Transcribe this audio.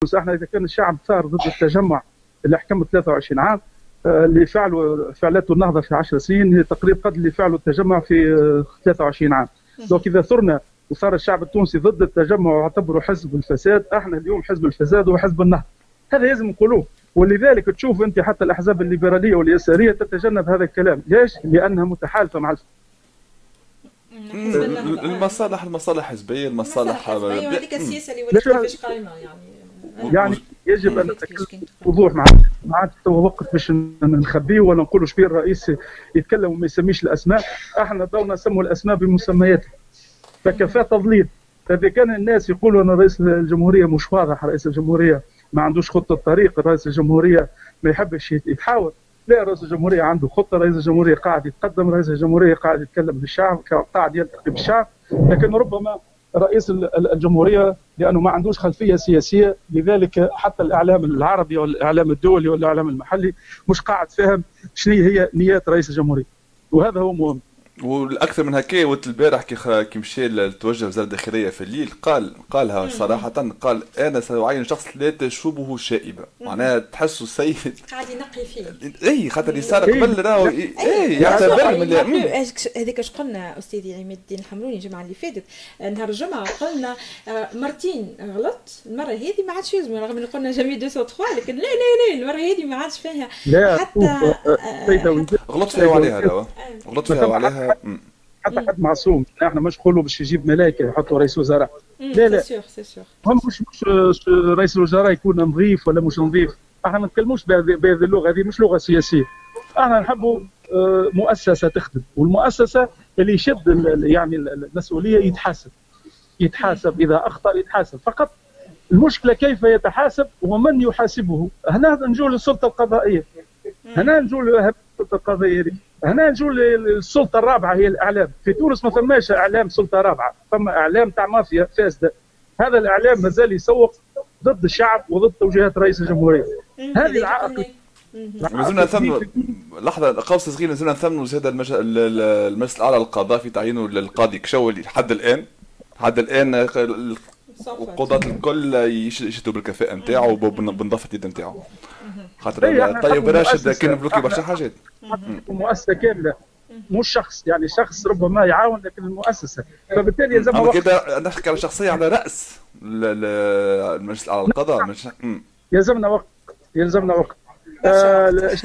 تونس إحنا إذا كان الشعب ثار ضد التجمع اللي حكمه 23 عام آه، اللي فعلوا فعلته النهضة في 10 سنين هي تقريبا قد اللي فعلوا التجمع في 23 عام. donc اذا ثرنا وصار الشعب التونسي ضد التجمع واعتبره حزب الفساد إحنا اليوم حزب الفساد وحزب النهضة. هذا لازم نقولوه ولذلك تشوف انت حتى الأحزاب الليبرالية واليسارية تتجنب هذا الكلام. ليش؟ لأنها متحالفة مع المصالح المصالح حزبية المصالح هذيك السياسة اللي ولات كيفاش قايمة يعني. يعني يجب أن نتكلم بوضوح مع ما عادش وقت باش نخبيه ولا نقولوا شبيه الرئيس يتكلم وما يسميش الأسماء. إحنا دورنا نسموا الأسماء بمسمياتها فكفى تضليل. فإذا كان الناس يقولوا أن رئيس الجمهورية مش واضح رئيس الجمهورية ما عندوش خطة طريق رئيس الجمهورية ما يحبش يتحاور. لا رئيس الجمهورية عنده خطة رئيس الجمهورية قاعد يتقدم رئيس الجمهورية قاعد يتكلم بالشعب قاعد يلتقي بالشعب لكن ربما رئيس الجمهورية لأنه ما عندوش خلفية سياسية. لذلك حتى الإعلام العربي والإعلام الدولي والإعلام المحلي مش قاعد فاهم شنو هي نيات رئيس الجمهورية. وهذا هو مهم. والأكثر من هكا وقت البارح كي كي مشى توجه وزارة الداخلية في الليل قال قالها صراحة قال أنا سأعين شخص لا تشوبه شائبة. معناها تحسه سيد. قاعد ينقي فيه. إي خاطر اللي صار قبل راهو إي يعتبر من هذيك اش قلنا استاذي عماد الدين الحمروني الجمعة اللي فاتت نهار الجمعة قلنا آه، مرتين غلط المرة هذه ما عادش يلزم رغم ان قلنا جميع 203 لكن لا لا لا المرة هذه ما عادش فيها حتى آه، غلط فيها عليها غلط فيها عليها حتى حد معصوم إحنا مش نقولوا باش يجيب ملائكه يحطوا رئيس وزراء. لا لا. هم مش مش رئيس الوزراء يكون نظيف ولا مش نظيف. إحنا ما نتكلموش بهذه اللغة. هذه مش لغة سياسية. إحنا نحبوا آه، مؤسسة تخدم. والمؤسسة اللي يشد يعني المسؤولية يتحاسب. يتحاسب. إذا أخطأ يتحاسب. فقط المشكلة كيف يتحاسب ومن يحاسبه؟ هنا نجول للسلطة القضائية. هنا نجول السلطه القضائيه هنا نجوا للسلطة الرابعة هي الإعلام. في تونس ما فماش إعلام سلطة رابعة فما إعلام تاع مافيا فاسدة. هذا الإعلام مازال يسوق ضد الشعب وضد توجيهات رئيس الجمهورية. هذه العائق مازلنا نثمنوا لحظة قوس صغير مازلنا نثمنوا زاد المجلس الأعلى للقضاء في تعيينه للقاضي كشولي لحد الآن. لحد الآن القضاة الكل يشدوا بالكفاءة نتاعو وبنظافة اليد نتاعو. خاطر طيب راشد كان بلوكي برشا حاجات. مؤسسة كاملة. مش شخص يعني شخص ربما يعاون لكن المؤسسة. فبالتالي يلزم وقت. كده نحكي على شخصية على رأس المجلس على القضاء مش يلزمنا وقت. يلزمنا وقت. آه